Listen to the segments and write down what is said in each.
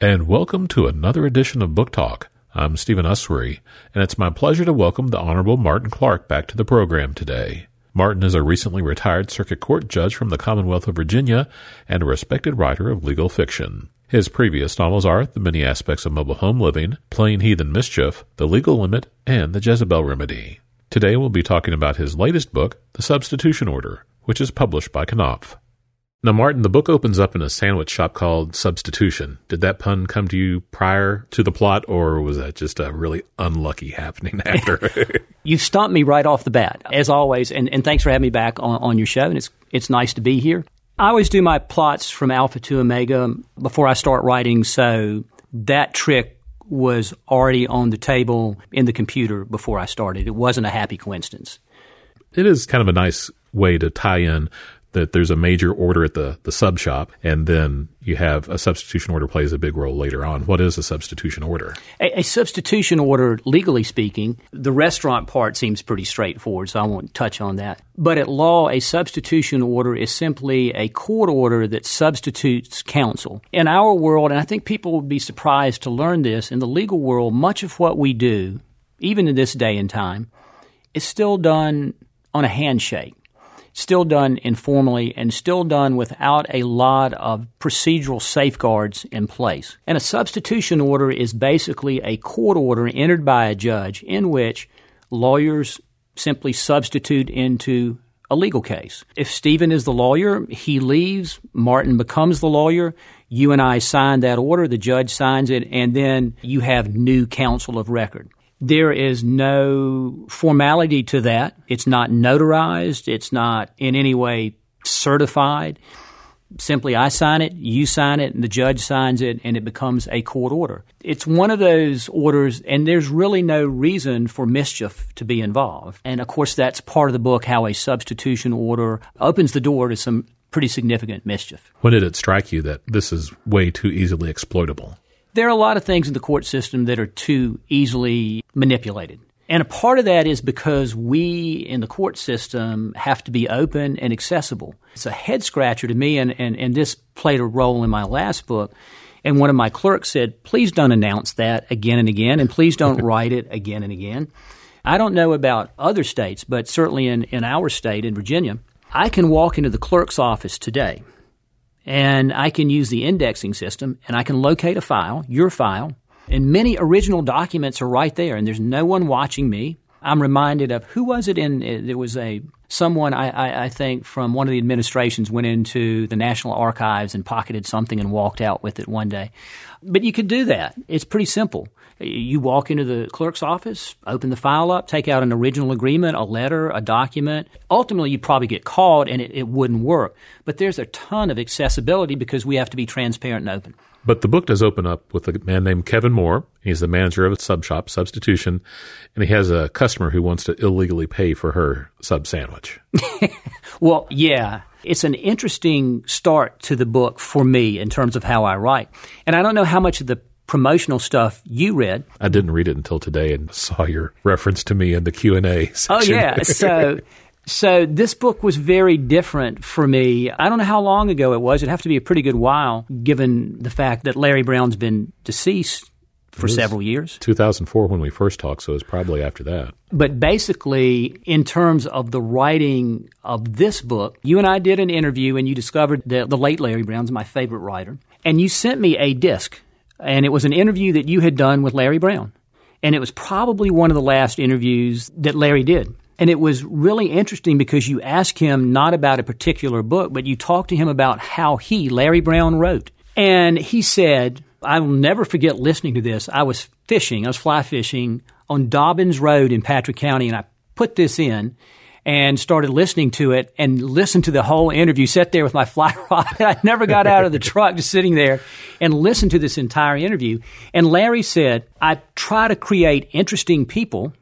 and welcome to another edition of Book Talk. I'm Stephen Usery, and it's my pleasure to welcome the Honorable Martin Clark back to the program today. Martin is a recently retired circuit court judge from the Commonwealth of Virginia and a respected writer of legal fiction. His previous novels are The Many Aspects of Mobile Home Living, Plain Heathen Mischief, The Legal Limit, and The Jezebel Remedy. Today we'll be talking about his latest book, The Substitution Order, which is published by Knopf. Now, Martin, the book opens up in a sandwich shop called Substitution. Did that pun come to you prior to the plot, or was that just a really unlucky happening after? you stumped me right off the bat, as always, and, and thanks for having me back on, on your show, and it's, it's nice to be here. I always do my plots from alpha to omega before I start writing, so that trick was already on the table in the computer before I started. It wasn't a happy coincidence. It is kind of a nice way to tie in that there's a major order at the, the sub shop, and then you have a substitution order plays a big role later on. What is a substitution order? A, a, substitution order, legally speaking, the restaurant part seems pretty straightforward, so I won't touch on that. But at law, a substitution order is simply a court order that substitutes counsel. In our world, and I think people would be surprised to learn this, in the legal world, much of what we do, even in this day and time, is still done on a handshake still done informally and still done without a lot of procedural safeguards in place. And a substitution order is basically a court order entered by a judge in which lawyers simply substitute into a legal case. If Stephen is the lawyer, he leaves, Martin becomes the lawyer, you and I sign that order, the judge signs it, and then you have new counsel of record. There is no formality to that. It's not notarized. It's not in any way certified. Simply, I sign it, you sign it, and the judge signs it, and it becomes a court order. It's one of those orders, and there's really no reason for mischief to be involved. And of course, that's part of the book how a substitution order opens the door to some pretty significant mischief. When did it strike you that this is way too easily exploitable? There are a lot of things in the court system that are too easily manipulated. And a part of that is because we in the court system have to be open and accessible. It's a head scratcher to me, and, and, and this played a role in my last book. And one of my clerks said, please don't announce that again and again, and please don't write it again and again. I don't know about other states, but certainly in, in our state, in Virginia, I can walk into the clerk's office today and I can use the indexing system and I can locate a file, your file, and many original documents are right there, and there's no one watching me. I'm reminded of who was it in? Uh, there was a someone I, I, I, think from one of the administrations went into the National Archives and pocketed something and walked out with it one day. But you could do that. It's pretty simple. You walk into the clerk's office, open the file up, take out an original agreement, a letter, a document. Ultimately, you'd probably get called and it, it wouldn't work. But there's a ton of accessibility because we have to be transparent and open. But the book does open up with a man named Kevin Moore. He's the manager of a sub shop, Substitution, and he has a customer who wants to illegally pay for her sub sandwich. well, yeah. It's an interesting start to the book for me in terms of how I write. And I don't know how much of the promotional stuff you read. I didn't read it until today and saw your reference to me in the Q and A oh, section. Oh yeah, so so this book was very different for me. I don't know how long ago it was. It'd have to be a pretty good while, given the fact that Larry Brown's been deceased for several years. 2004 when we first talked, so it was probably after that. But basically, in terms of the writing of this book, you and I did an interview, and you discovered that the late Larry Brown's my favorite writer, and you sent me a disc and it was an interview that you had done with Larry Brown. And it was probably one of the last interviews that Larry did. And it was really interesting because you asked him not about a particular book, but you talked to him about how he, Larry Brown, wrote. And he said, I will never forget listening to this. I was fishing, I was fly fishing on Dobbins Road in Patrick County, and I put this in and started listening to it and listened to the whole interview. Sat there with my fly rod. I never got out of the truck, just sitting there and listened to this entire interview. And Larry said, I try to create interesting people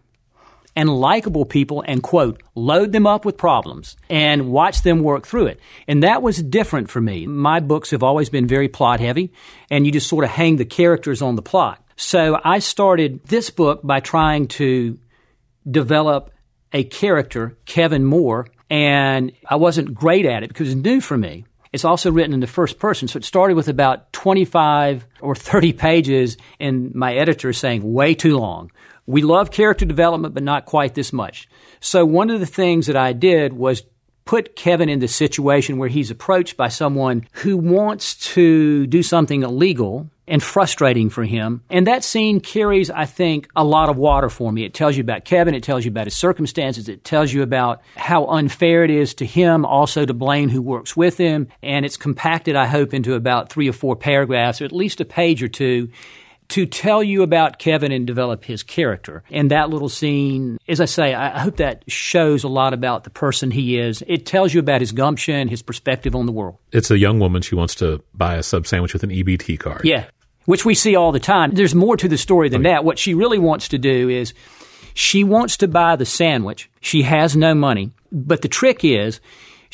and likable people and quote, load them up with problems and watch them work through it. And that was different for me. My books have always been very plot heavy and you just sort of hang the characters on the plot. So I started this book by trying to develop a character, Kevin Moore, and I wasn't great at it because it's new for me. It's also written in the first person. So it started with about 25 or 30 pages, and my editor saying, way too long. We love character development, but not quite this much. So one of the things that I did was put Kevin in the situation where he's approached by someone who wants to do something illegal and frustrating for him. And that scene carries, I think, a lot of water for me. It tells you about Kevin, it tells you about his circumstances, it tells you about how unfair it is to him, also to Blaine who works with him. And it's compacted, I hope, into about three or four paragraphs, or at least a page or two to tell you about Kevin and develop his character. And that little scene, as I say, I hope that shows a lot about the person he is. It tells you about his gumption, his perspective on the world. It's a young woman. She wants to buy a sub sandwich with an EBT card. Yeah, which we see all the time. There's more to the story than oh, that. What she really wants to do is she wants to buy the sandwich. She has no money. But the trick is,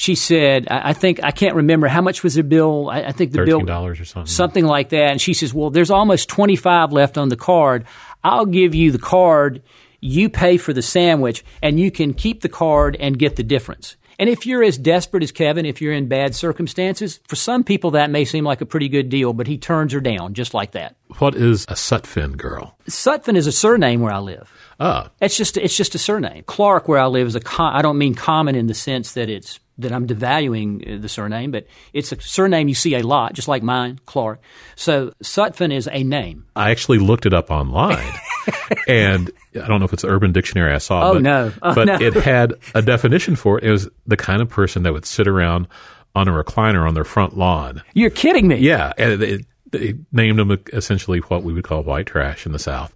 she said, I think I can't remember how much was the bill. I, think the $13 bill dollars or something, something like that. And she says, "Well, there's almost twenty five left on the card. I'll give you the card. You pay for the sandwich, and you can keep the card and get the difference." And if you're as desperate as Kevin, if you're in bad circumstances, for some people that may seem like a pretty good deal, but he turns her down just like that. What is a Sutphin girl? Sutphin is a surname where I live. Ah. It's just it's just a surname. Clark, where I live, is a com- I don't mean common in the sense that it's that I'm devaluing uh, the surname, but it's a surname you see a lot, just like mine, Clark. So Sutphin is a name. I actually looked it up online, and I don't know if it's Urban Dictionary I saw. Oh but, no! Oh, but no. it had a definition for it. It was the kind of person that would sit around on a recliner on their front lawn. You're kidding me? Yeah, and it, they named them essentially what we would call white trash in the South,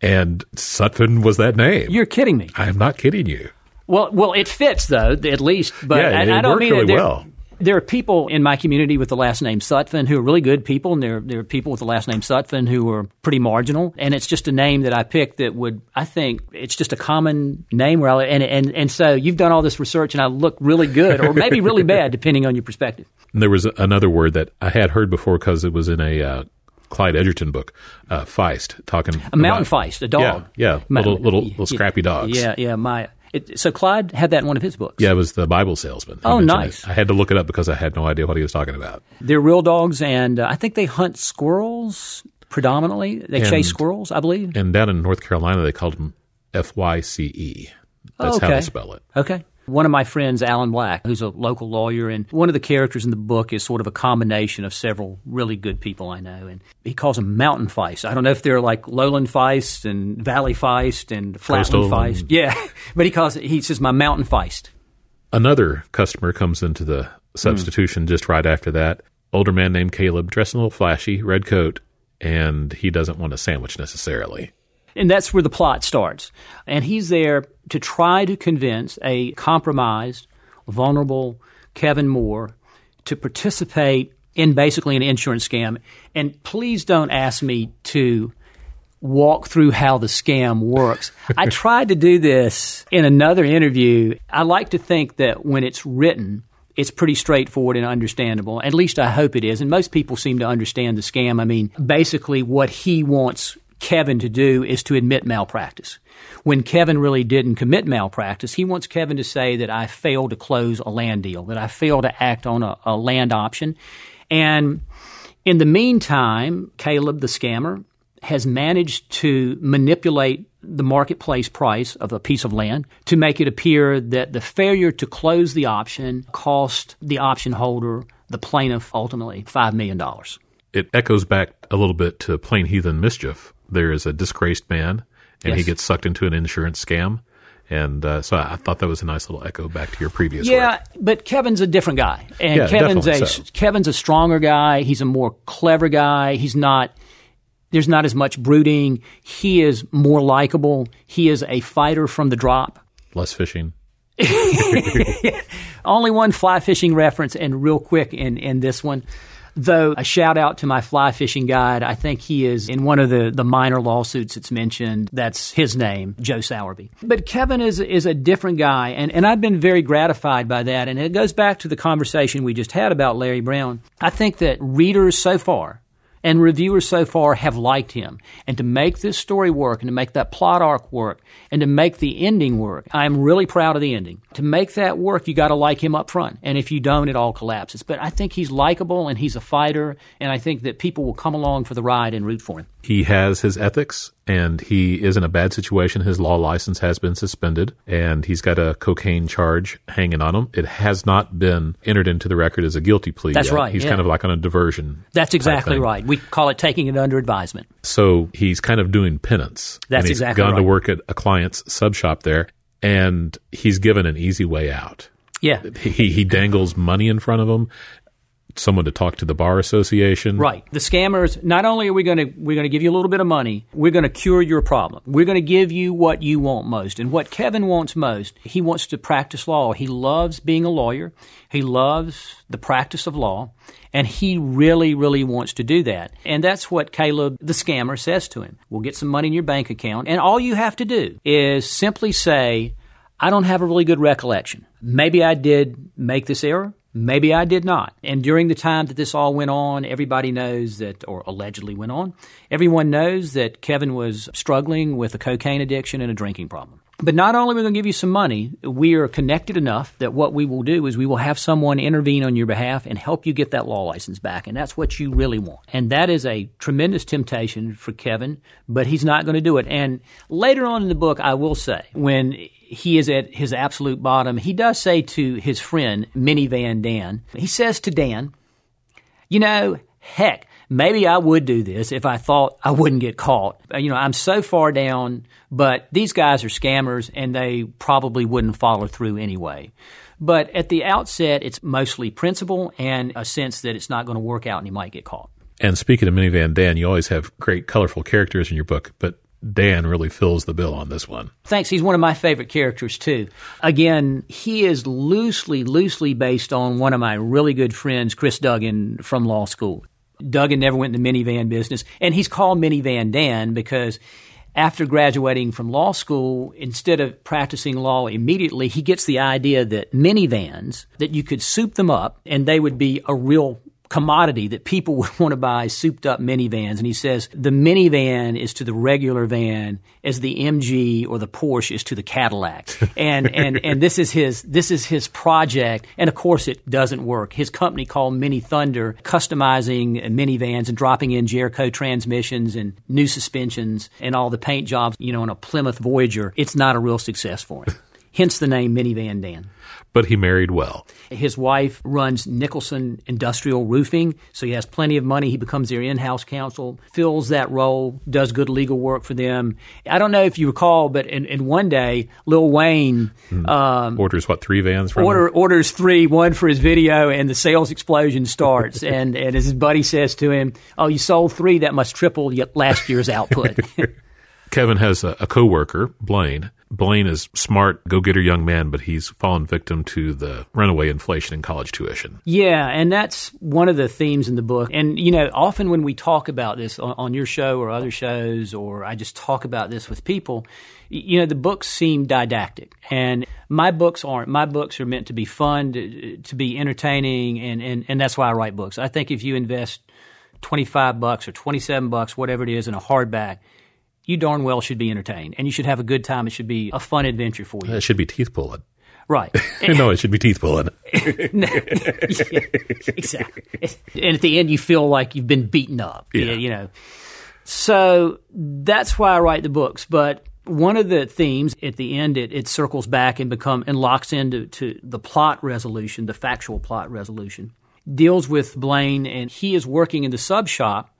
and Sutphin was that name. You're kidding me? I am not kidding you. Well, well, it fits though, at least. But yeah, it I, I don't worked mean really well. there are people in my community with the last name Sutphin who are really good people, and there there are people with the last name Sutphin who are pretty marginal. And it's just a name that I picked that would I think it's just a common name where I and and and so you've done all this research, and I look really good, or maybe really bad, depending on your perspective. And there was another word that I had heard before because it was in a. Uh, Clyde Edgerton book, uh, Feist, talking a mountain about, feist, a dog. Yeah, yeah, little little little scrappy dogs. Yeah, yeah. My it, so Clyde had that in one of his books. Yeah, it was the Bible salesman. Oh, nice. It. I had to look it up because I had no idea what he was talking about. They're real dogs, and uh, I think they hunt squirrels predominantly. They and, chase squirrels, I believe. And down in North Carolina, they called them F Y C E. That's oh, okay. how they spell it. Okay. One of my friends, Alan Black, who's a local lawyer, and one of the characters in the book is sort of a combination of several really good people I know. And he calls them mountain feist. I don't know if they're like lowland feist and valley feist and flatland feist. And... Yeah. But he calls it, he says, my mountain feist. Another customer comes into the substitution mm. just right after that. Older man named Caleb, dressed in a little flashy, red coat, and he doesn't want a sandwich necessarily. And that's where the plot starts. And he's there to try to convince a compromised, vulnerable Kevin Moore to participate in basically an insurance scam. And please don't ask me to walk through how the scam works. I tried to do this in another interview. I like to think that when it's written, it's pretty straightforward and understandable. At least I hope it is. And most people seem to understand the scam. I mean, basically, what he wants Kevin to do is to admit malpractice. When Kevin really didn't commit malpractice, he wants Kevin to say that I failed to close a land deal, that I failed to act on a, a land option. And in the meantime, Caleb, the scammer, has managed to manipulate the marketplace price of a piece of land to make it appear that the failure to close the option cost the option holder, the plaintiff, ultimately $5 million. It echoes back a little bit to Plain Heathen Mischief, there is a disgraced man, and Yes. he gets sucked into an insurance scam. And uh, so I thought that was a nice little echo back to your previous Yeah, work. but Kevin's a different guy, and Yeah, Kevin's a so. Kevin's a stronger guy. He's a more clever guy. He's not. There's not as much brooding. He is more likable. He is a fighter from the drop. Less fishing. Only one fly fishing reference, and real quick in, in this one. Though a shout out to my fly fishing guide, I think he is in one of the, the minor lawsuits that's mentioned. That's his name, Joe Sowerby. But Kevin is is a different guy, and, and I've been very gratified by that. And it goes back to the conversation we just had about Larry Brown. I think that readers so far, And reviewers so far have liked him. And to make this story work and to make that plot arc work and to make the ending work, I'm really proud of the ending. To make that work, you got to like him up front. And if you don't, it all collapses. But I think he's likable and he's a fighter. And I think that people will come along for the ride and root for him. He has his ethics and he is in a bad situation. His law license has been suspended and he's got a cocaine charge hanging on him. It has not been entered into the record as a guilty plea. That's yet. right. He's yeah. kind of like on a diversion. That's exactly right. We call it taking it under advisement. So he's kind of doing penance. That's exactly gone right. to work at a client's sub shop there and he's given an easy way out. Yeah. He, he dangles money in front of him someone to talk to the bar association. Right. The scammers, not only are we going to we're going to give you a little bit of money, we're going to cure your problem. We're going to give you what you want most. And what Kevin wants most, he wants to practice law. He loves being a lawyer. He loves the practice of law, and he really really wants to do that. And that's what Caleb the scammer says to him. We'll get some money in your bank account, and all you have to do is simply say, I don't have a really good recollection. Maybe I did make this error. Maybe I did not. And during the time that this all went on, everybody knows that, or allegedly went on, everyone knows that Kevin was struggling with a cocaine addiction and a drinking problem. But not only are we going to give you some money, we are connected enough that what we will do is we will have someone intervene on your behalf and help you get that law license back. And that's what you really want. And that is a tremendous temptation for Kevin, but he's not going to do it. And later on in the book, I will say, when he is at his absolute bottom, he does say to his friend, Minivan Dan, he says to Dan, you know, heck, maybe I would do this if I thought I wouldn't get caught. Uh, you know, I'm so far down, but these guys are scammers and they probably wouldn't follow through anyway. But at the outset, it's mostly principle and a sense that it's not going to work out and he might get caught. And speaking of Minivan Dan, you always have great, colorful characters in your book, but Dan really fills the bill on this one. Thanks. He's one of my favorite characters too. Again, he is loosely, loosely based on one of my really good friends, Chris Duggan from law school. Duggan never went in the minivan business, and he's called Minivan Dan because after graduating from law school, instead of practicing law immediately, he gets the idea that minivans, that you could soup them up and they would be a real commodity that people would want to buy souped up minivans. And he says the minivan is to the regular van as the MG or the Porsche is to the Cadillac. And, and, and this is his, this is his project. And of course it doesn't work. His company called Mini Thunder, customizing minivans and dropping in Jerico transmissions and new suspensions and all the paint jobs, you know, on a Plymouth Voyager. It's not a real success for him. Hence the name Minivan Dan but he married well. His wife runs Nicholson Industrial Roofing, so he has plenty of money. He becomes their in house counsel, fills that role, does good legal work for them. I don't know if you recall, but in, in one day, Lil Wayne um, orders what three vans from order, him? orders three, one for his video, and the sales explosion starts. and, and as his buddy says to him, "Oh, you sold three. That must triple last year's output." Kevin has a, a coworker, Blaine. Blaine is smart, go-getter young man, but he's fallen victim to the runaway inflation in college tuition. Yeah, and that's one of the themes in the book. And you know, often when we talk about this on, on your show or other shows, or I just talk about this with people, you know, the books seem didactic, and my books aren't. My books are meant to be fun, to, to be entertaining, and, and and that's why I write books. I think if you invest twenty five bucks or twenty seven bucks, whatever it is, in a hardback you darn well should be entertained and you should have a good time. It should be a fun adventure for you. It should be teeth pulling. Right. no, it should be teeth pulling. yeah, exactly. And at the end, you feel like you've been beaten up. Yeah. You know. So that's why I write the books. But one of the themes at the end, it, it circles back and become and locks into to the plot resolution, the factual plot resolution, deals with Blaine, and he is working in the sub shop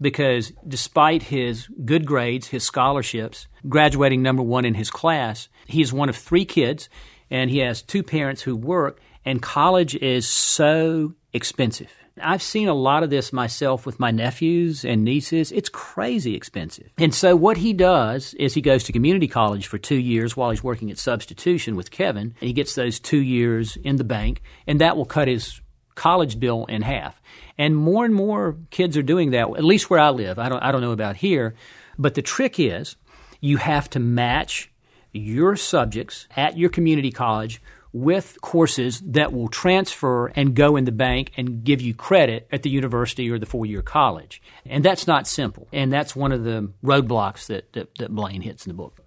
because despite his good grades, his scholarships, graduating number one in his class, he is one of three kids and he has two parents who work, and college is so expensive. I've seen a lot of this myself with my nephews and nieces. It's crazy expensive. And so what he does is he goes to community college for two years while he's working at substitution with Kevin, and he gets those two years in the bank, and that will cut his college bill in half. And more and more kids are doing that, at least where I live. I don't, I don't know about here. But the trick is you have to match your subjects at your community college with courses that will transfer and go in the bank and give you credit at the university or the four year college. And that's not simple. And that's one of the roadblocks that, that, that Blaine hits in the book.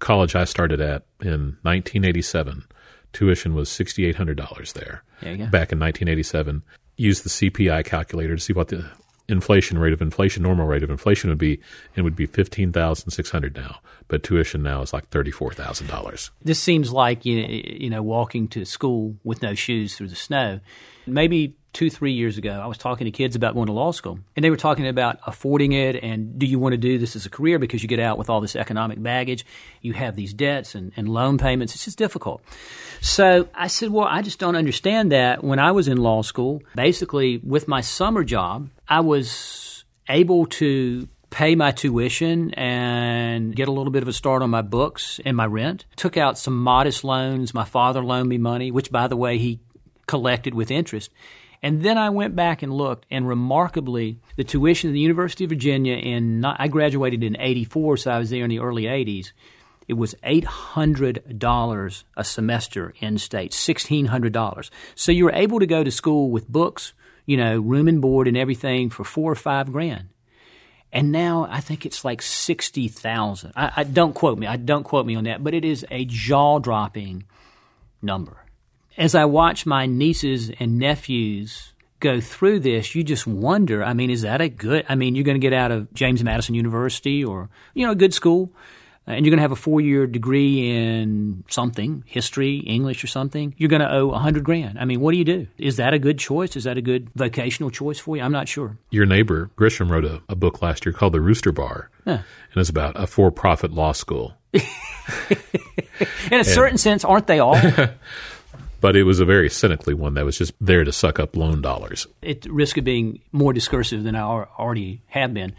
College I started at in 1987, tuition was $6,800 there. there Back in 1987, Use the CPI calculator to see what the inflation rate of inflation, normal rate of inflation would be, it would be fifteen thousand six hundred now. But tuition now is like thirty four thousand dollars. This seems like you know, you know walking to school with no shoes through the snow. Maybe two, three years ago, I was talking to kids about going to law school, and they were talking about affording it and do you want to do this as a career because you get out with all this economic baggage, you have these debts and, and loan payments. It's just difficult. So I said, well, I just don't understand that. When I was in law school, basically with my summer job, I was able to pay my tuition and get a little bit of a start on my books and my rent. Took out some modest loans. My father loaned me money, which, by the way, he collected with interest. And then I went back and looked, and remarkably, the tuition at the University of Virginia in I graduated in '84, so I was there in the early '80s. It was eight hundred dollars a semester in state, sixteen hundred dollars. So you were able to go to school with books, you know, room and board and everything for four or five grand. And now I think it's like sixty thousand. I, I don't quote me. I don't quote me on that, but it is a jaw dropping number as I watch my nieces and nephews go through this, you just wonder. I mean, is that a good? I mean, you're going to get out of James Madison University or you know a good school, Uh, and you're going to have a four year degree in something, history, English, or something. You're going to owe a hundred grand. I mean, what do you do? Is that a good choice? Is that a good vocational choice for you? I'm not sure. Your neighbor Grisham wrote a, a book last year called The Rooster Bar, huh. and it's about a for profit law school. in a certain sense, aren't they all? but it was a very cynically one that was just there to suck up loan dollars. At risk of being more discursive than I already have been,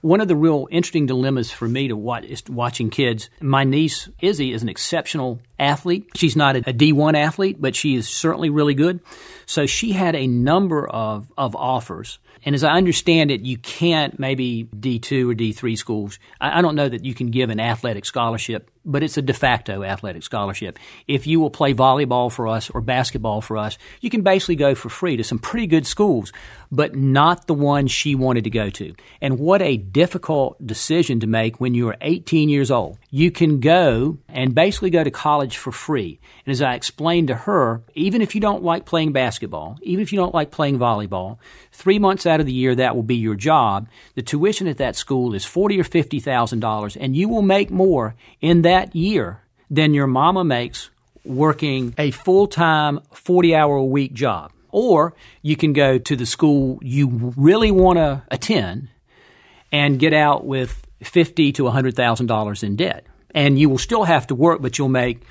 one of the real interesting dilemmas for me to watch is watching kids. My niece Izzy is an exceptional athlete. She's not a D1 athlete, but she is certainly really good. So she had a number of, of offers. And as I understand it, you can't maybe D2 or D3 schools. I, I don't know that you can give an athletic scholarship but it's a de facto athletic scholarship. If you will play volleyball for us or basketball for us, you can basically go for free to some pretty good schools, but not the one she wanted to go to. And what a difficult decision to make when you're 18 years old. You can go and basically go to college for free. And as I explained to her, even if you don't like playing basketball, even if you don't like playing volleyball, three months out of the year that will be your job. The tuition at that school is forty or fifty thousand dollars, and you will make more in that year than your mama makes working a full time, 40 hour a week job. Or you can go to the school you really want to attend and get out with fifty to $100,000 in debt. And you will still have to work, but you'll make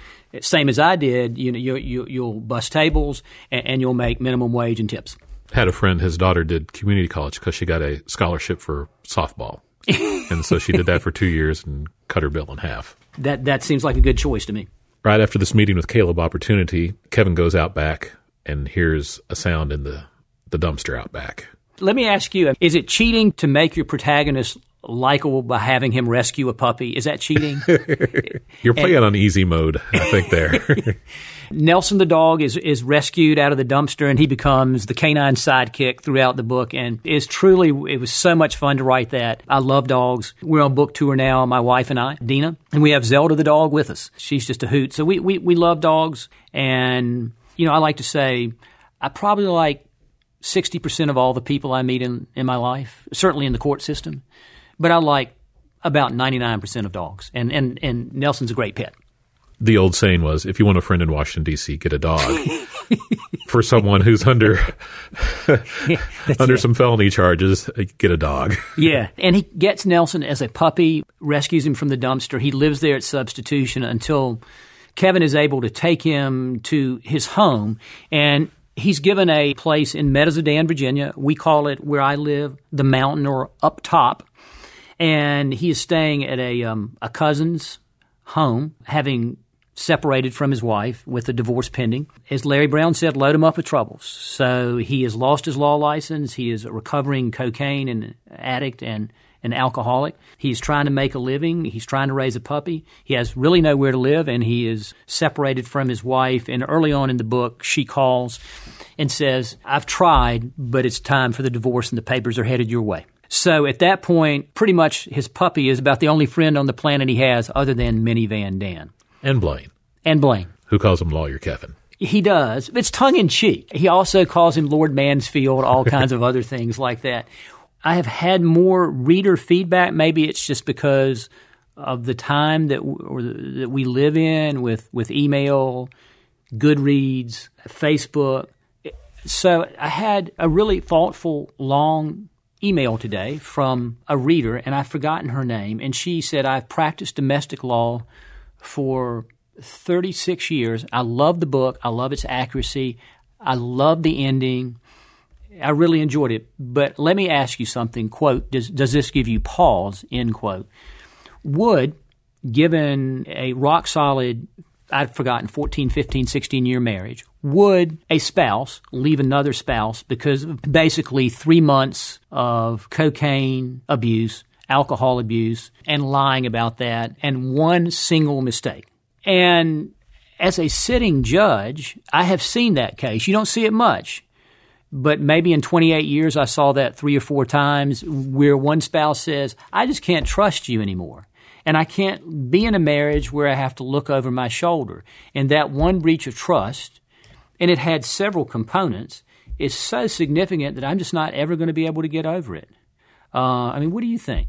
same as I did. You know, you, you, you'll bust tables and, and you'll make minimum wage and tips. Had a friend, his daughter did community college because she got a scholarship for softball. and so she did that for two years and cut her bill in half. That that seems like a good choice to me. Right after this meeting with Caleb Opportunity, Kevin goes out back and hears a sound in the, the dumpster out back. Let me ask you: Is it cheating to make your protagonist likable by having him rescue a puppy? Is that cheating? You're playing and, on easy mode, I think. There. Nelson the dog is is rescued out of the dumpster and he becomes the canine sidekick throughout the book and is truly it was so much fun to write that. I love dogs. We're on book tour now, my wife and I, Dina, and we have Zelda the dog with us. She's just a hoot. So we we, we love dogs and you know, I like to say I probably like 60% of all the people I meet in, in my life, certainly in the court system. But I like about 99% of dogs. And, and, and Nelson's a great pet the old saying was, if you want a friend in Washington D.C., get a dog. For someone who's under under it. some felony charges, uh, get a dog. yeah, and he gets Nelson as a puppy, rescues him from the dumpster. He lives there at substitution until Kevin is able to take him to his home, and he's given a place in Meadows of Dan, Virginia. We call it where I live, the mountain or up top, and he is staying at a um, a cousin's home, having separated from his wife with a divorce pending. As Larry Brown said, load him up with troubles. So he has lost his law license. He is a recovering cocaine and addict and an alcoholic. He's trying to make a living. He's trying to raise a puppy. He has really nowhere to live, and he is separated from his wife. And early on in the book, she calls and says, I've tried, but it's time for the divorce, and the papers are headed your way. So at that point, pretty much his puppy is about the only friend on the planet he has other than Minivan Dan. And Blaine. And Blaine. Who calls him Lawyer Kevin. He does. It's tongue in cheek. He also calls him Lord Mansfield, all kinds of other things like that. I have had more reader feedback. Maybe it's just because of the time that that we live in with with email, Goodreads, Facebook. So I had a really thoughtful, long email today from a reader, and I've forgotten her name. And she said, I've practiced domestic law for 36 years. I love the book, I love its accuracy, I love the ending. I really enjoyed it. But let me ask you something. Quote, does, does this give you pause? End quote. Would, given a rock solid I'd forgotten 14, 15, 16 year marriage. Would a spouse leave another spouse because of basically three months of cocaine abuse, alcohol abuse, and lying about that, and one single mistake? And as a sitting judge, I have seen that case. You don't see it much. But maybe in 28 years, I saw that three or four times where one spouse says, I just can't trust you anymore. And I can't be in a marriage where I have to look over my shoulder. And that one breach of trust, and it had several components, is so significant that I'm just not ever going to be able to get over it. Uh, I mean, what do you think?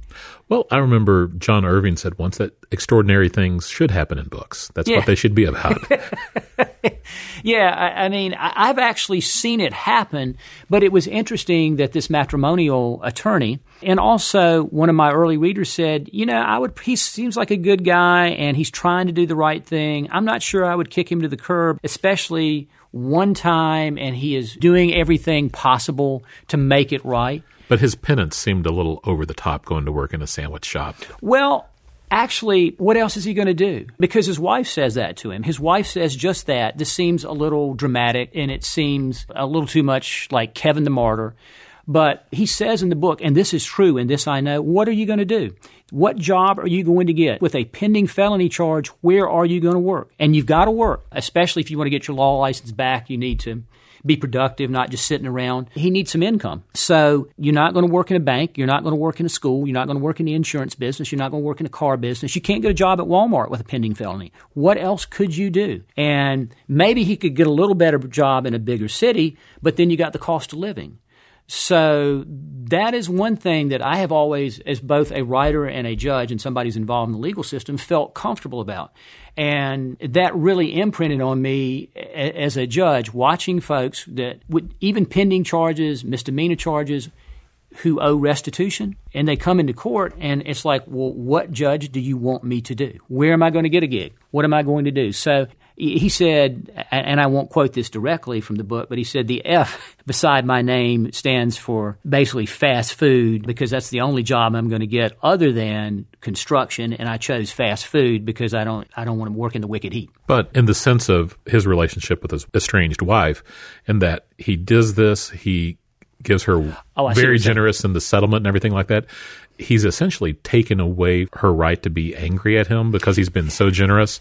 Well, I remember John Irving said once that extraordinary things should happen in books. That's yeah. what they should be about. yeah, I, I mean, I, have actually seen it happen, but it was interesting that this matrimonial attorney and also one of my early readers said, you know, I would. He seems like a good guy, and he's trying to do the right thing. I'm not sure I would kick him to the curb, especially one time, and he is doing everything possible to make it right. But his penance seemed a little over the top going to work in a sandwich shop. Well, actually, what else is he going to do? Because his wife says that to him. His wife says just that. This seems a little dramatic and it seems a little too much like Kevin the Martyr. But he says in the book, and this is true, and this I know, what are you going to do? What job are you going to get? With a pending felony charge, where are you going to work? And you've got to work, especially if you want to get your law license back, you need to be productive, not just sitting around. He needs some income. So you're not going to work in a bank. You're not going to work in a school. You're not going to work in the insurance business. You're not going to work in a car business. You can't get a job at Walmart with a pending felony. What else could you do? And maybe he could get a little better job in a bigger city, but then you got the cost of living. So that is one thing that I have always, as both a writer and a judge and somebody who's involved in the legal system, felt comfortable about. And that really imprinted on me as a judge, watching folks that would, even pending charges, misdemeanor charges, who owe restitution and they come into court and it's like well what judge do you want me to do? Where am i going to get a gig? What am i going to do? So he said, and I won't quote this directly from the book, but he said the F beside my name stands for basically fast food because that's the only job I'm going to get other than construction, and I chose fast food because I don't I don't want to work in the wicked heat. But in the sense of his relationship with his estranged wife, in that he does this, he gives her oh, very generous in the settlement and everything like that he's essentially taken away her right to be angry at him because he's been so generous.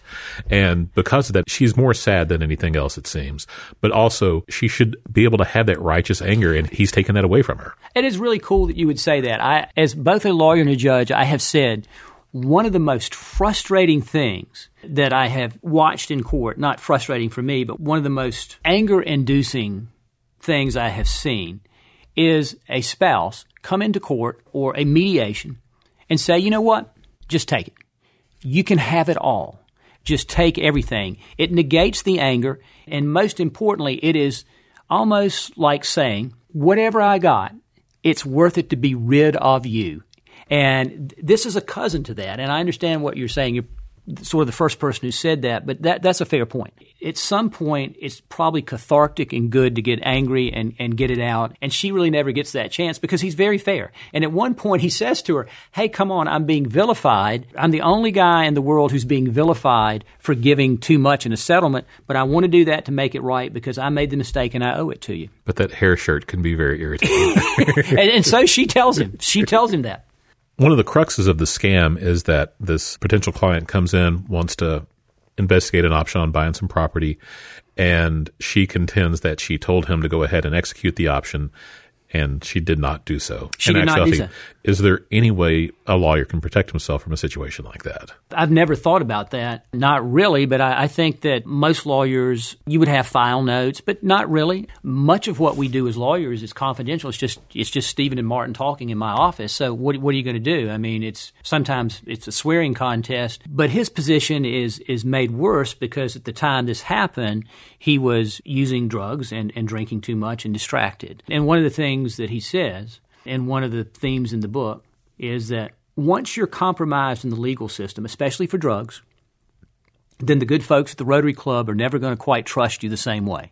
And because of that, she's more sad than anything else, it seems. But also, she should be able to have that righteous anger, and he's taken that away from her. It is really cool that you would say that. I, as both a lawyer and a judge, I have said one of the most frustrating things that I have watched in court, not frustrating for me, but one of the most anger inducing things I have seen is a spouse come into court or a mediation and say, you know what? Just take it. You can have it all. Just take everything. It negates the anger. And most importantly, it is almost like saying, whatever I got, it's worth it to be rid of you. And this is a cousin to that. And I understand what you're saying. You're sort of the first person who said that, but that, that's a fair point. At some point, it's probably cathartic and good to get angry and, and get it out. And she really never gets that chance because he's very fair. And at one point, he says to her, Hey, come on, I'm being vilified. I'm the only guy in the world who's being vilified for giving too much in a settlement, but I want to do that to make it right because I made the mistake and I owe it to you. But that hair shirt can be very irritating. and, and so she tells him. She tells him that. One of the cruxes of the scam is that this potential client comes in, wants to investigate an option on buying some property, and she contends that she told him to go ahead and execute the option and she did not do so. She In did not do so. Is there any way a lawyer can protect himself from a situation like that? I've never thought about that. Not really, but I, I, think that most lawyers, you would have file notes, but not really. Much of what we do as lawyers is confidential. It's just it's just Stephen and Martin talking in my office. So what what are you going to do? I mean, it's sometimes it's a swearing contest, but his position is is made worse because at the time this happened, he was using drugs and, and drinking too much and distracted. And one of the things that he says and one of the themes in the book is that once you're compromised in the legal system, especially for drugs, then the good folks at the Rotary Club are never going to quite trust you the same way.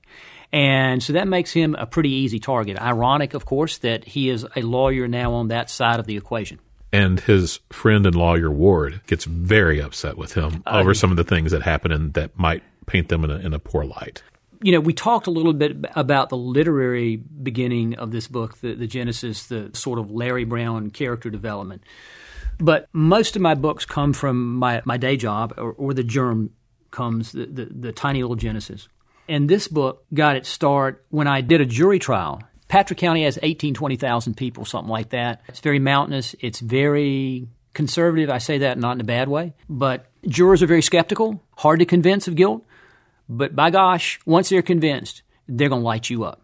And so that makes him a pretty easy target. Ironic, of course, that he is a lawyer now on that side of the equation. And his friend and lawyer Ward gets very upset with him uh, over some of the things that happen and that might paint them in a, in a poor light you know, we talked a little bit about the literary beginning of this book, the, the Genesis, the sort of Larry Brown character development. But most of my books come from my, my day job, or, or the germ comes, the, the, the tiny little Genesis. And this book got its start when I did a jury trial. Patrick County has 18, 20,000 people, something like that. It's very mountainous. It's very conservative. I say that not in a bad way. But jurors are very skeptical, hard to convince of guilt. But by gosh, once they're convinced, they're going to light you up.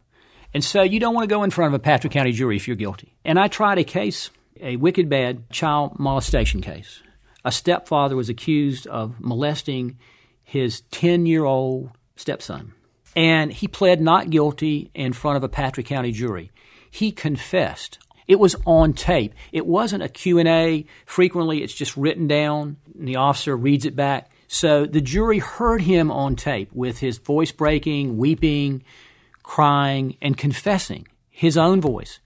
And so you don't want to go in front of a Patrick County jury if you're guilty. And I tried a case, a wicked bad child molestation case. A stepfather was accused of molesting his 10 year old stepson. And he pled not guilty in front of a Patrick County jury. He confessed. It was on tape. It wasn't a Q&A. Frequently it's just written down and the officer reads it back. So the jury heard him on tape with his voice breaking, weeping, crying, and confessing his own voice.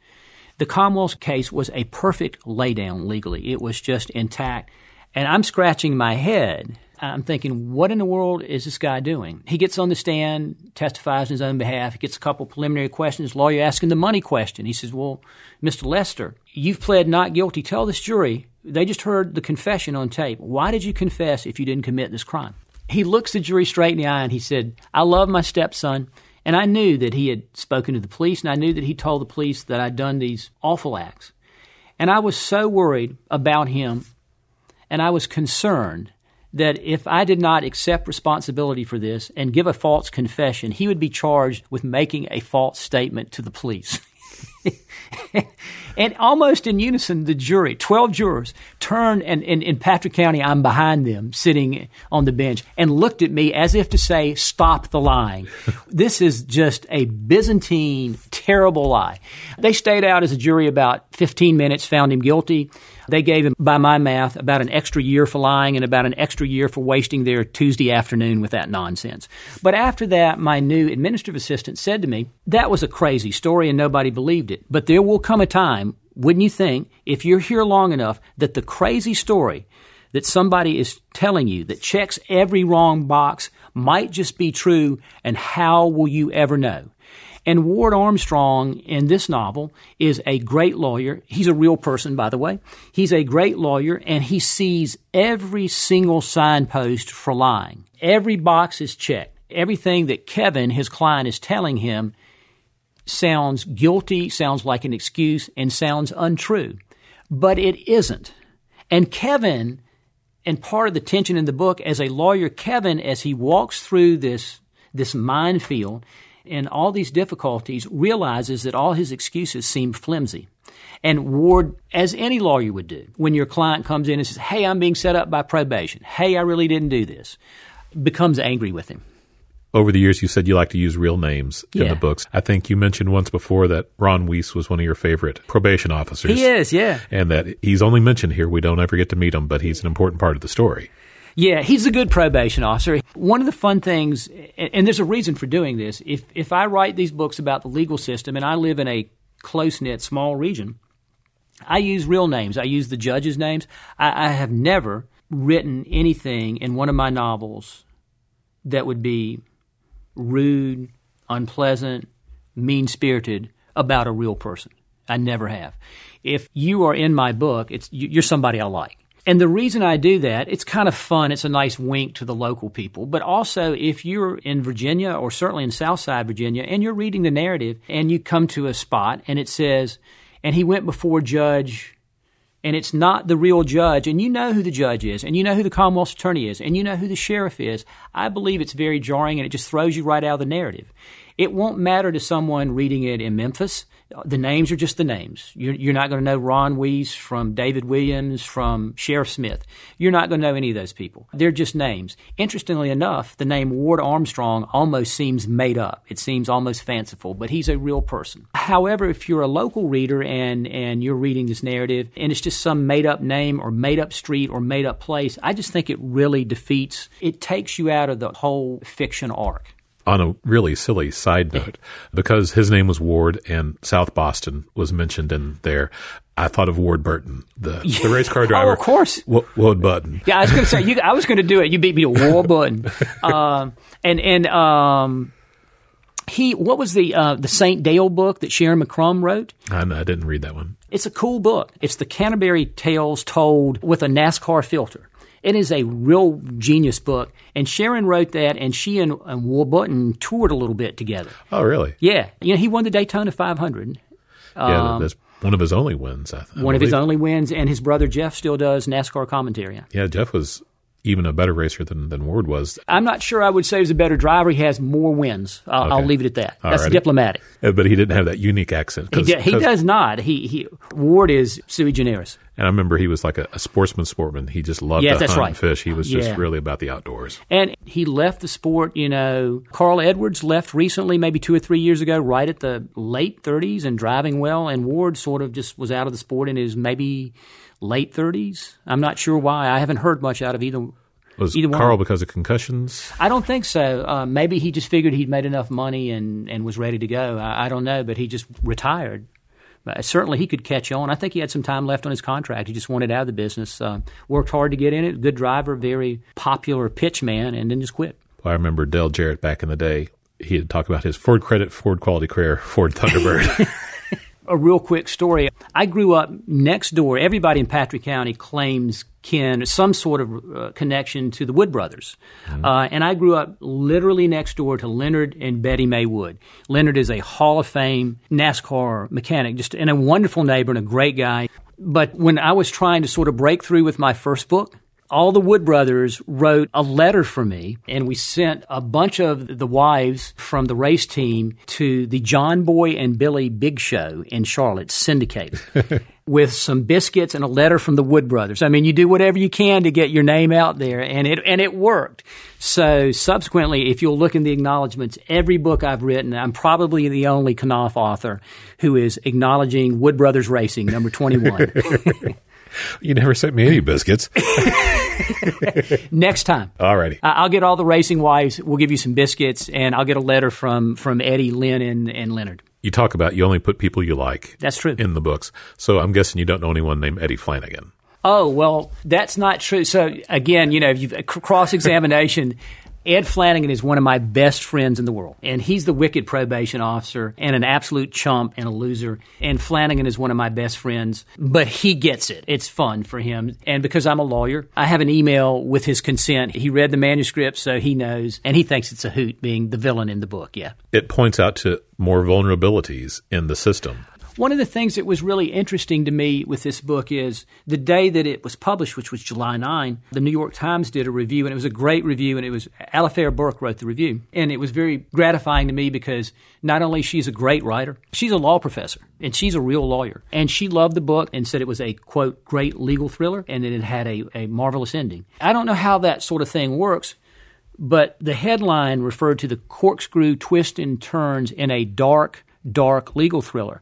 The Commonwealth case was a perfect laydown legally. It was just intact. And I'm scratching my head. I'm thinking, what in the world is this guy doing? He gets on the stand, testifies on his own behalf. He gets a couple preliminary questions. Lawyer asking the money question. He says, Well, Mr. Lester, you've pled not guilty. Tell this jury they just heard the confession on tape. Why did you confess if you didn't commit this crime? He looks the jury straight in the eye and he said, I love my stepson. And I knew that he had spoken to the police and I knew that he told the police that I'd done these awful acts. And I was so worried about him and I was concerned that if I did not accept responsibility for this and give a false confession, he would be charged with making a false statement to the police. and almost in unison, the jury, 12 jurors, turned, and in Patrick County, I'm behind them, sitting on the bench, and looked at me as if to say, Stop the lying. this is just a Byzantine, terrible lie. They stayed out as a jury about 15 minutes, found him guilty. They gave him, by my math, about an extra year for lying and about an extra year for wasting their Tuesday afternoon with that nonsense. But after that, my new administrative assistant said to me, That was a crazy story and nobody believed it. But there will come a time, wouldn't you think, if you're here long enough, that the crazy story that somebody is telling you that checks every wrong box might just be true, and how will you ever know? And Ward Armstrong in this novel is a great lawyer. He's a real person, by the way. He's a great lawyer and he sees every single signpost for lying. Every box is checked. Everything that Kevin, his client, is telling him sounds guilty, sounds like an excuse, and sounds untrue. But it isn't. And Kevin, and part of the tension in the book as a lawyer, Kevin, as he walks through this, this minefield, in all these difficulties realizes that all his excuses seem flimsy. And Ward, as any lawyer would do, when your client comes in and says, Hey, I'm being set up by probation. Hey, I really didn't do this, becomes angry with him. Over the years, you said you like to use real names yeah. in the books. I think you mentioned once before that Ron Weiss was one of your favorite probation officers. He is, yeah. And that he's only mentioned here. We don't ever get to meet him, but he's an important part of the story. Yeah, he's a good probation officer. One of the fun things, and there's a reason for doing this, if, if I write these books about the legal system and I live in a close knit small region, I use real names. I use the judges' names. I, I have never written anything in one of my novels that would be rude, unpleasant, mean spirited about a real person. I never have. If you are in my book, it's you're somebody I like. And the reason I do that, it's kind of fun. It's a nice wink to the local people. But also, if you're in Virginia or certainly in Southside Virginia and you're reading the narrative and you come to a spot and it says, and he went before Judge and it's not the real judge, and you know who the judge is, and you know who the Commonwealth's attorney is, and you know who the sheriff is, I believe it's very jarring and it just throws you right out of the narrative. It won't matter to someone reading it in Memphis the names are just the names. You're, you're not going to know Ron Weiss from David Williams from Sheriff Smith. You're not going to know any of those people. They're just names. Interestingly enough, the name Ward Armstrong almost seems made up. It seems almost fanciful, but he's a real person. However, if you're a local reader and, and you're reading this narrative and it's just some made up name or made up street or made up place, I just think it really defeats, it takes you out of the whole fiction arc on a really silly side note, because his name was Ward and South Boston was mentioned in there, I thought of Ward Burton, the, the race car driver. oh, of course. W- Ward Burton. Yeah, I was going to say, you, I was going to do it. You beat me to Ward Burton. um, and, and, um, he, what was the uh, the Saint Dale book that Sharyn McCrumb wrote? I, I didn't read that one. It's a cool book. It's the Canterbury Tales told with a NASCAR filter. It is a real genius book. And Sharyn wrote that, and she and, and Ward Burton toured a little bit together. Oh, really? Yeah. You know, he won the Daytona 500. Yeah, um, that's one of his only wins. I, I one believe. of his only wins, and his brother Jeff still does NASCAR commentary. Yeah, Jeff was even a better racer than, than Ward was. I'm not sure I would say he's a better driver. He has more wins. I'll, okay. I'll leave it at that. That's Alrighty. diplomatic. Uh, but he didn't have that unique accent. He, he does not. He, he Ward is sui generis. And I remember he was like a, a sportsman sportman. He just loved yes, to hunt right. and fish. He was just yeah. really about the outdoors. And he left the sport, you know, Carl Edwards left recently, maybe two or three years ago, right at the late 30s and driving well. And Ward sort of just was out of the sport in his maybe late 30s. I'm not sure why. I haven't heard much out of either was Either Carl one. because of concussions? I don't think so. Uh, maybe he just figured he'd made enough money and, and was ready to go. I, I don't know, but he just retired. But certainly he could catch on. I think he had some time left on his contract. He just wanted out of the business. Uh, worked hard to get in it. Good driver, very popular pitch man, and then just quit. Well, I remember Dale Jarrett back in the day. He had talked about his Ford credit, Ford quality career, Ford Thunderbird. a real quick story. I grew up next door. Everybody in Patrick County claims kin, some sort of uh, connection to the Wood brothers. Mm-hmm. Uh, and I grew up literally next door to Leonard and Betty May Wood. Leonard is a Hall of Fame NASCAR mechanic, just and a wonderful neighbor and a great guy. But when I was trying to sort of break through with my first book, all the Wood brothers wrote a letter for me, and we sent a bunch of the wives from the race team to the John Boy and Billy Big Show in Charlotte, syndicated. with some biscuits and a letter from the Wood brothers. I mean, you do whatever you can to get your name out there, and it and it worked. So subsequently, if you'll look in the acknowledgments, every book I've written, I'm probably the only Knopf author who is acknowledging Wood Brothers Racing, number 21. you never sent me any biscuits. Next time. All righty. I'll get all the racing wives. We'll give you some biscuits, and I'll get a letter from, from Eddie, Lynn, and, and Leonard. You talk about you only put people you like. That's true. In the books. So I'm guessing you don't know anyone named Eddie Flanagan. Oh, well, that's not true. So again, you know, you've cross examination. Ed Flanagan is one of my best friends in the world, and he's the wicked probation officer and an absolute chump and a loser. And Flanagan is one of my best friends, but he gets it. It's fun for him. And because I'm a lawyer, I have an email with his consent. He read the manuscript, so he knows, and he thinks it's a hoot being the villain in the book. Yeah. It points out to more vulnerabilities in the system. One of the things that was really interesting to me with this book is the day that it was published, which was July 9, the New York Times did a review, and it was a great review, and it was Alafair Burke wrote the review. And it was very gratifying to me because not only she's a great writer, she's a law professor, and she's a real lawyer. And she loved the book and said it was a, quote, great legal thriller, and that it had a, a marvelous ending. I don't know how that sort of thing works, but the headline referred to the corkscrew twists and turns in a dark, dark legal thriller.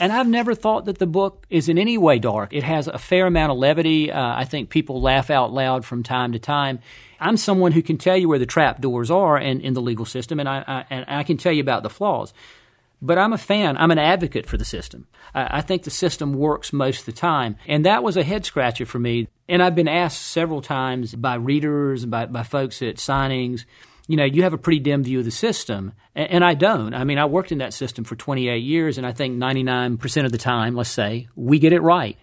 And I've never thought that the book is in any way dark. It has a fair amount of levity. Uh, I think people laugh out loud from time to time. I'm someone who can tell you where the trap doors are in, in the legal system, and I, I, and I can tell you about the flaws. But I'm a fan. I'm an advocate for the system. I, I think the system works most of the time. And that was a head scratcher for me. And I've been asked several times by readers, by, by folks at signings, you know, you have a pretty dim view of the system. And, and I don't. I mean, I worked in that system for 28 years, and I think 99% of the time, let's say, we get it right.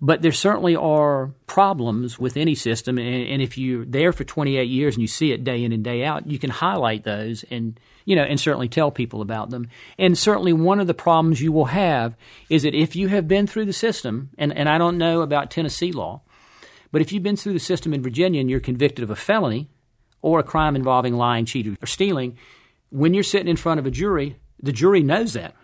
But there certainly are problems with any system, and, and, if you're there for 28 years and you see it day in and day out, you can highlight those and you know and certainly tell people about them. And certainly one of the problems you will have is that if you have been through the system, and, and I don't know about Tennessee law, but if you've been through the system in Virginia and you're convicted of a felony or a crime involving lying, cheating, or stealing, when you're sitting in front of a jury, the jury knows that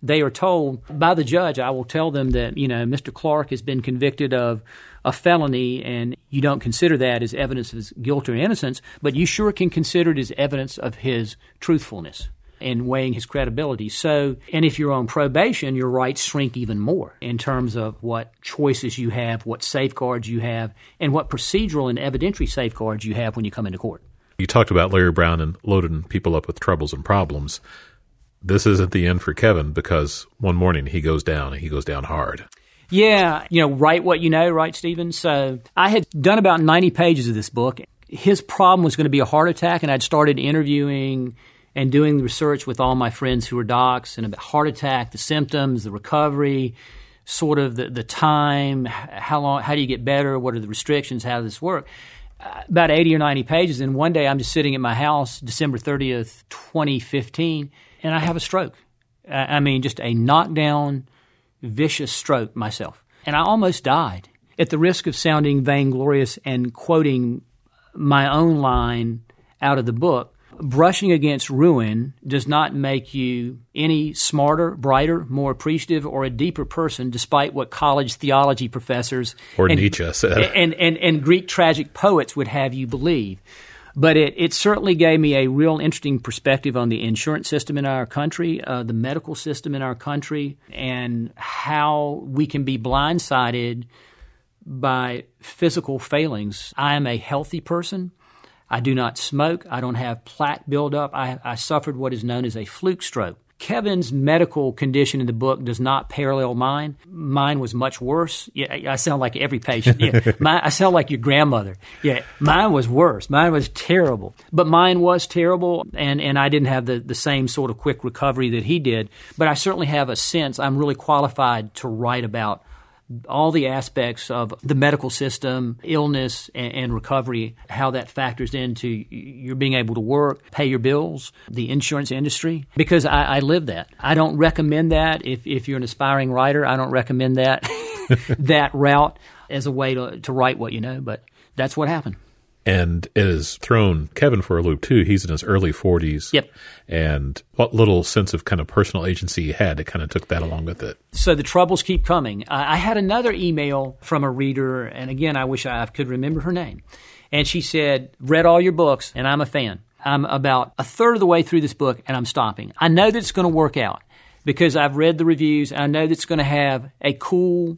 they are told by the judge, I will tell them that, you know, Mr. Clark has been convicted of a felony and you don't consider that as evidence of his guilt or innocence, but you sure can consider it as evidence of his truthfulness and weighing his credibility. So, and if you're on probation, your rights shrink even more in terms of what choices you have, what safeguards you have, and what procedural and evidentiary safeguards you have when you come into court. You talked about Larry Brown and loading people up with troubles and problems this isn't the end for Kevin because one morning he goes down and he goes down hard. Yeah, you know, write what you know, right, Stephen? So I had done about 90 pages of this book. His problem was going to be a heart attack, and I'd started interviewing and doing the research with all my friends who were docs and about heart attack, the symptoms, the recovery, sort of the, the time, how long, how do you get better, what are the restrictions, how does this work? Uh, about 80 or 90 pages, and one day I'm just sitting at my house, December 30th, 2015, and I have a stroke. I mean, just a knockdown, vicious stroke myself. And I almost died at the risk of sounding vainglorious and quoting my own line out of the book. Brushing against ruin does not make you any smarter, brighter, more appreciative, or a deeper person, despite what college theology professors or and, Nietzsche said, and, and, and Greek tragic poets would have you believe. But it, it certainly gave me a real interesting perspective on the insurance system in our country, uh, the medical system in our country, and how we can be blindsided by physical failings. I am a healthy person. I do not smoke. I don't have plaque buildup. I, I suffered what is known as a fluke stroke. Kevin's medical condition in the book does not parallel mine. Mine was much worse. Yeah, I sound like every patient. Yeah, mine, I sound like your grandmother. Yeah, mine was worse. Mine was terrible. But mine was terrible, and, and I didn't have the, the same sort of quick recovery that he did. But I certainly have a sense I'm really qualified to write about all the aspects of the medical system, illness, and, and, recovery, how that factors into your being able to work, pay your bills, the insurance industry, because I, I live that. I don't recommend that if, if you're an aspiring writer. I don't recommend that that route as a way to, to write what you know, but that's what happened and it has thrown Kevin for a loop too. He's in his early 40s. Yep. And what little sense of kind of personal agency he had, it kind of took that along with it. So the troubles keep coming. I had another email from a reader, and again, I wish I could remember her name. And she said, Read all your books, and I'm a fan. I'm about a third of the way through this book, and I'm stopping. I know that it's going to work out because I've read the reviews, and I know that it's going to have a cool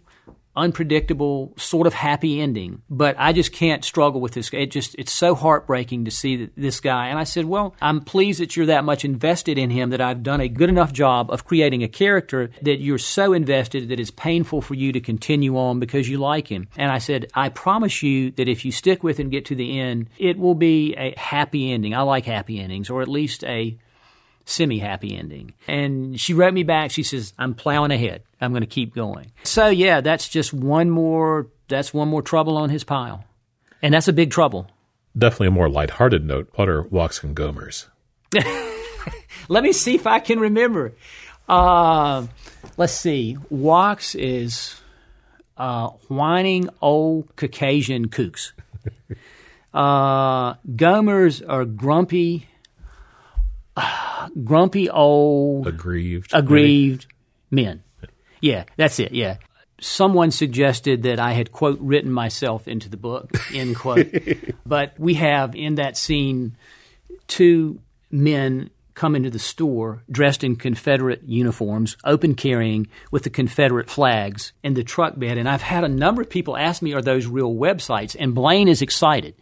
unpredictable, sort of happy ending. But I just can't struggle with this. It just it's so heartbreaking to see this guy. And I said, well, I'm pleased that you're that much invested in him that I've done a good enough job of creating a character that you're so invested that it's painful for you to continue on because you like him. And I said, I promise you that if you stick with and get to the end, it will be a happy ending. I like happy endings, or at least a semi happy ending. And she wrote me back. She says, I'm plowing ahead. I'm going to keep going. So yeah, that's just one more, that's one more trouble on his pile. And that's a big trouble. Definitely a more lighthearted note. What are walks and gomers? Let me see if I can remember. Uh, let's see. Walks is uh, whining old Caucasian kooks. Uh, gomers are grumpy grumpy old aggrieved aggrieved maybe? men. Yeah, that's it. Yeah. Someone suggested that I had quote written myself into the book end quote. but we have in that scene two men come into the store dressed in Confederate uniforms, open carrying with the Confederate flags in the truck bed. And I've had a number of people ask me, are those real websites? And Blaine is excited.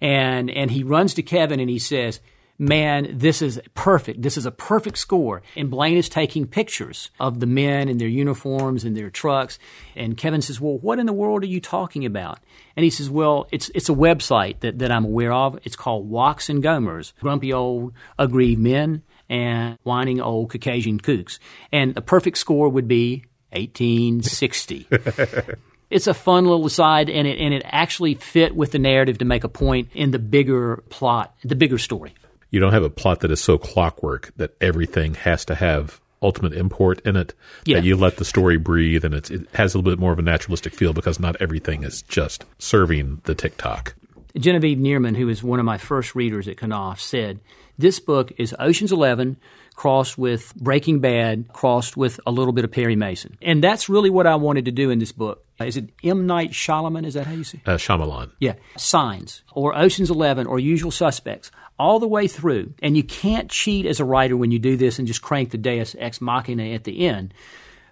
And, and he runs to Kevin and he says, man, this is perfect. This is a perfect score. And Blaine is taking pictures of the men in their uniforms and their trucks. And Kevin says, Well, what in the world are you talking about? And he says, Well, it's, it's a website that, that I'm aware of. It's called Wachs and Gomers, grumpy old aggrieved men and whining old Caucasian kooks. And a perfect score would be 1860. it's a fun little aside, and it and it actually fit with the narrative to make a point in the bigger plot, the bigger story. You don't have a plot that is so clockwork that everything has to have ultimate import in it. Yeah. That you let the story breathe, and it has a little bit more of a naturalistic feel because not everything is just serving the TikTok. Genevieve Nierman, who was one of my first readers at Knopf, said this book is Ocean's Eleven crossed with Breaking Bad, crossed with a little bit of Perry Mason. And that's really what I wanted to do in this book. Is it M. Night Shyamalan? Is that how you say it? Uh, Shyamalan. Yeah. Signs or Ocean's Eleven or Usual Suspects all the way through. And you can't cheat as a writer when you do this and just crank the deus ex machina at the end.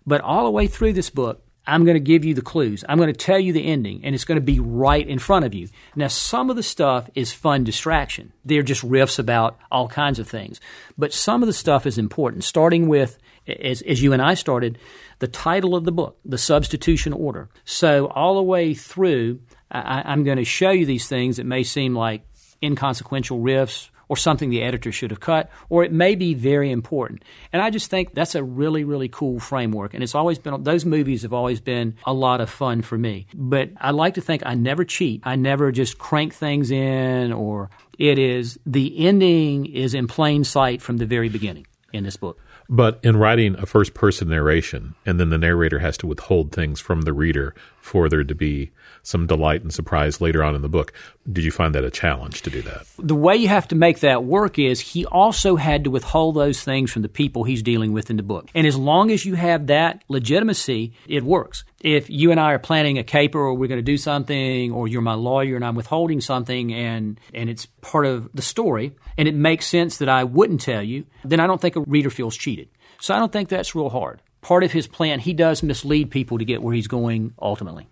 But all the way through this book, I'm going to give you the clues. I'm going to tell you the ending, and it's going to be right in front of you. Now, some of the stuff is fun distraction. They're just riffs about all kinds of things. But some of the stuff is important, starting with, as, as you and I started, the title of the book, The Substitution Order. So, all the way through, I, I'm going to show you these things that may seem like inconsequential riffs or something the editor should have cut, or it may be very important. And I just think that's a really, really cool framework. And it's always been, those movies have always been a lot of fun for me. But I like to think I never cheat. I never just crank things in, or it is, the ending is in plain sight from the very beginning in this book. But in writing a first person narration, and then the narrator has to withhold things from the reader for there to be some delight and surprise later on in the book, did you find that a challenge to do that? The way you have to make that work is he also had to withhold those things from the people he's dealing with in the book. And as long as you have that legitimacy, it works. If you and I are planning a caper or we're going to do something, or you're my lawyer and I'm withholding something and, and it's part of the story, and it makes sense that I wouldn't tell you, then I don't think a reader feels cheated. So I don't think that's real hard. Part of his plan, he does mislead people to get where he's going ultimately.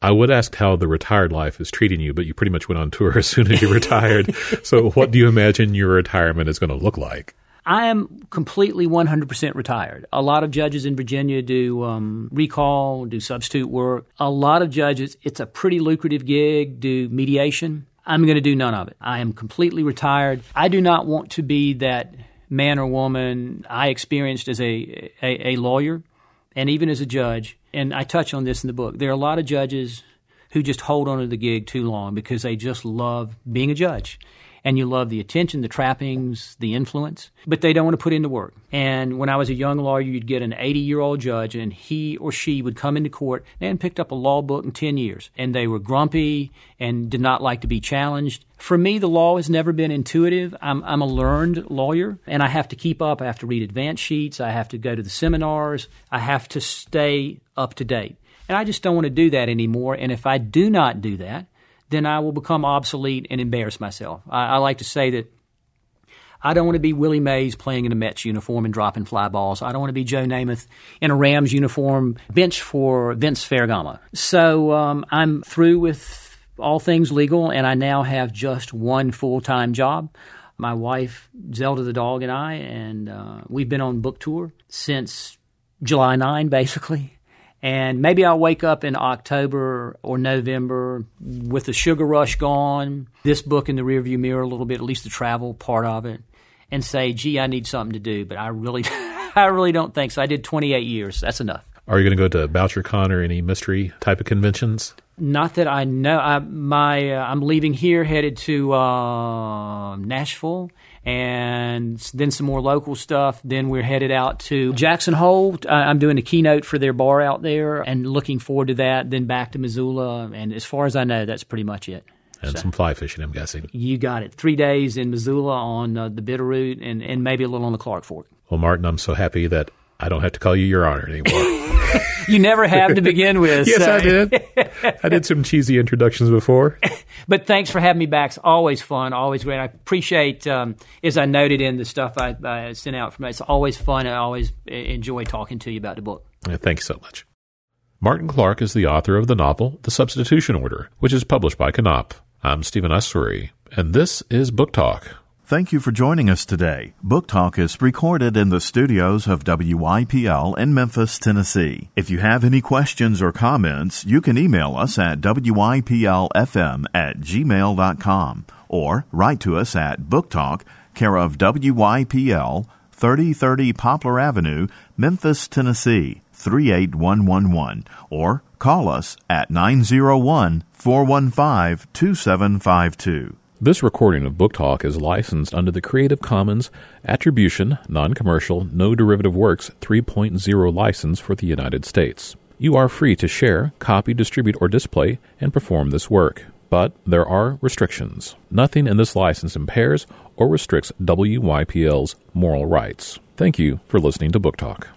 I would ask how the retired life is treating you, but you pretty much went on tour as soon as you retired. so, what do you imagine your retirement is going to look like? I am completely 100% retired. A lot of judges in Virginia do um, recall, do substitute work. A lot of judges, it's a pretty lucrative gig, do mediation. I'm going to do none of it. I am completely retired. I do not want to be that man or woman I experienced as a, a, a lawyer and even as a judge. And I touch on this in the book. There are a lot of judges who just hold on to the gig too long because they just love being a judge and you love the attention, the trappings, the influence, but they don't want to put in the work. And when I was a young lawyer, you'd get an 80 year old judge, and he or she would come into court. and picked up a law book in 10 years, and they were grumpy and did not like to be challenged. For me, the law has never been intuitive. I'm, I'm a learned lawyer, and I have to keep up. I have to read advance sheets. I have to go to the seminars. I have to stay up to date. And I just don't want to do that anymore. And if I do not do that, then I will become obsolete and embarrass myself. I, I like to say that I don't want to be Willie Mays playing in a Mets uniform and dropping fly balls. I don't want to be Joe Namath in a Rams uniform, bench for Vince Ferragamo. So um, I'm through with all things legal, and I now have just one full time job. My wife, Zelda the dog, and I, and uh, we've been on book tour since July 9, basically. And maybe I'll wake up in October or November with the sugar rush gone, this book in the rearview mirror a little bit, at least the travel part of it, and say, gee, I need something to do. But I really, I really don't think so. I did 28 years. That's enough. Are you going to go to Bouchercon or any mystery type of conventions? Not that I know. I, my uh, I'm leaving here, headed to uh, Nashville, and then some more local stuff. Then we're headed out to Jackson Hole. Uh, I'm doing a keynote for their bar out there, and looking forward to that. Then back to Missoula, and as far as I know, that's pretty much it. And so, some fly fishing, I'm guessing. You got it. Three days in Missoula on uh, the Bitterroot, and and maybe a little on the Clark Fork. Well, Martin, I'm so happy that I don't have to call you Your Honor anymore. you never have to begin with. yes, so. I did. I did some cheesy introductions before. but thanks for having me back. It's always fun, always great. I appreciate, um, as I noted in the stuff I, I sent out from it, it's always fun. I always enjoy talking to you about the book. Yeah, thank you so much. Martin Clark is the author of the novel The Substitution Order, which is published by Knopf. I'm Stephen Usery, and this is Book Talk. Thank you for joining us today. Book Talk is recorded in the studios of WYPL in Memphis, Tennessee. If you have any questions or comments, you can email us at WYPLFM at gmail.com or write to us at Book Talk, care of WYPL, 3030 Poplar Avenue, Memphis, Tennessee, 38111, or call us at 901 415 2752. This recording of Book Talk is licensed under the Creative Commons Attribution, Non Commercial, No Derivative Works 3.0 license for the United States. You are free to share, copy, distribute, or display and perform this work. But there are restrictions. Nothing in this license impairs or restricts WYPL's moral rights. Thank you for listening to Book Talk.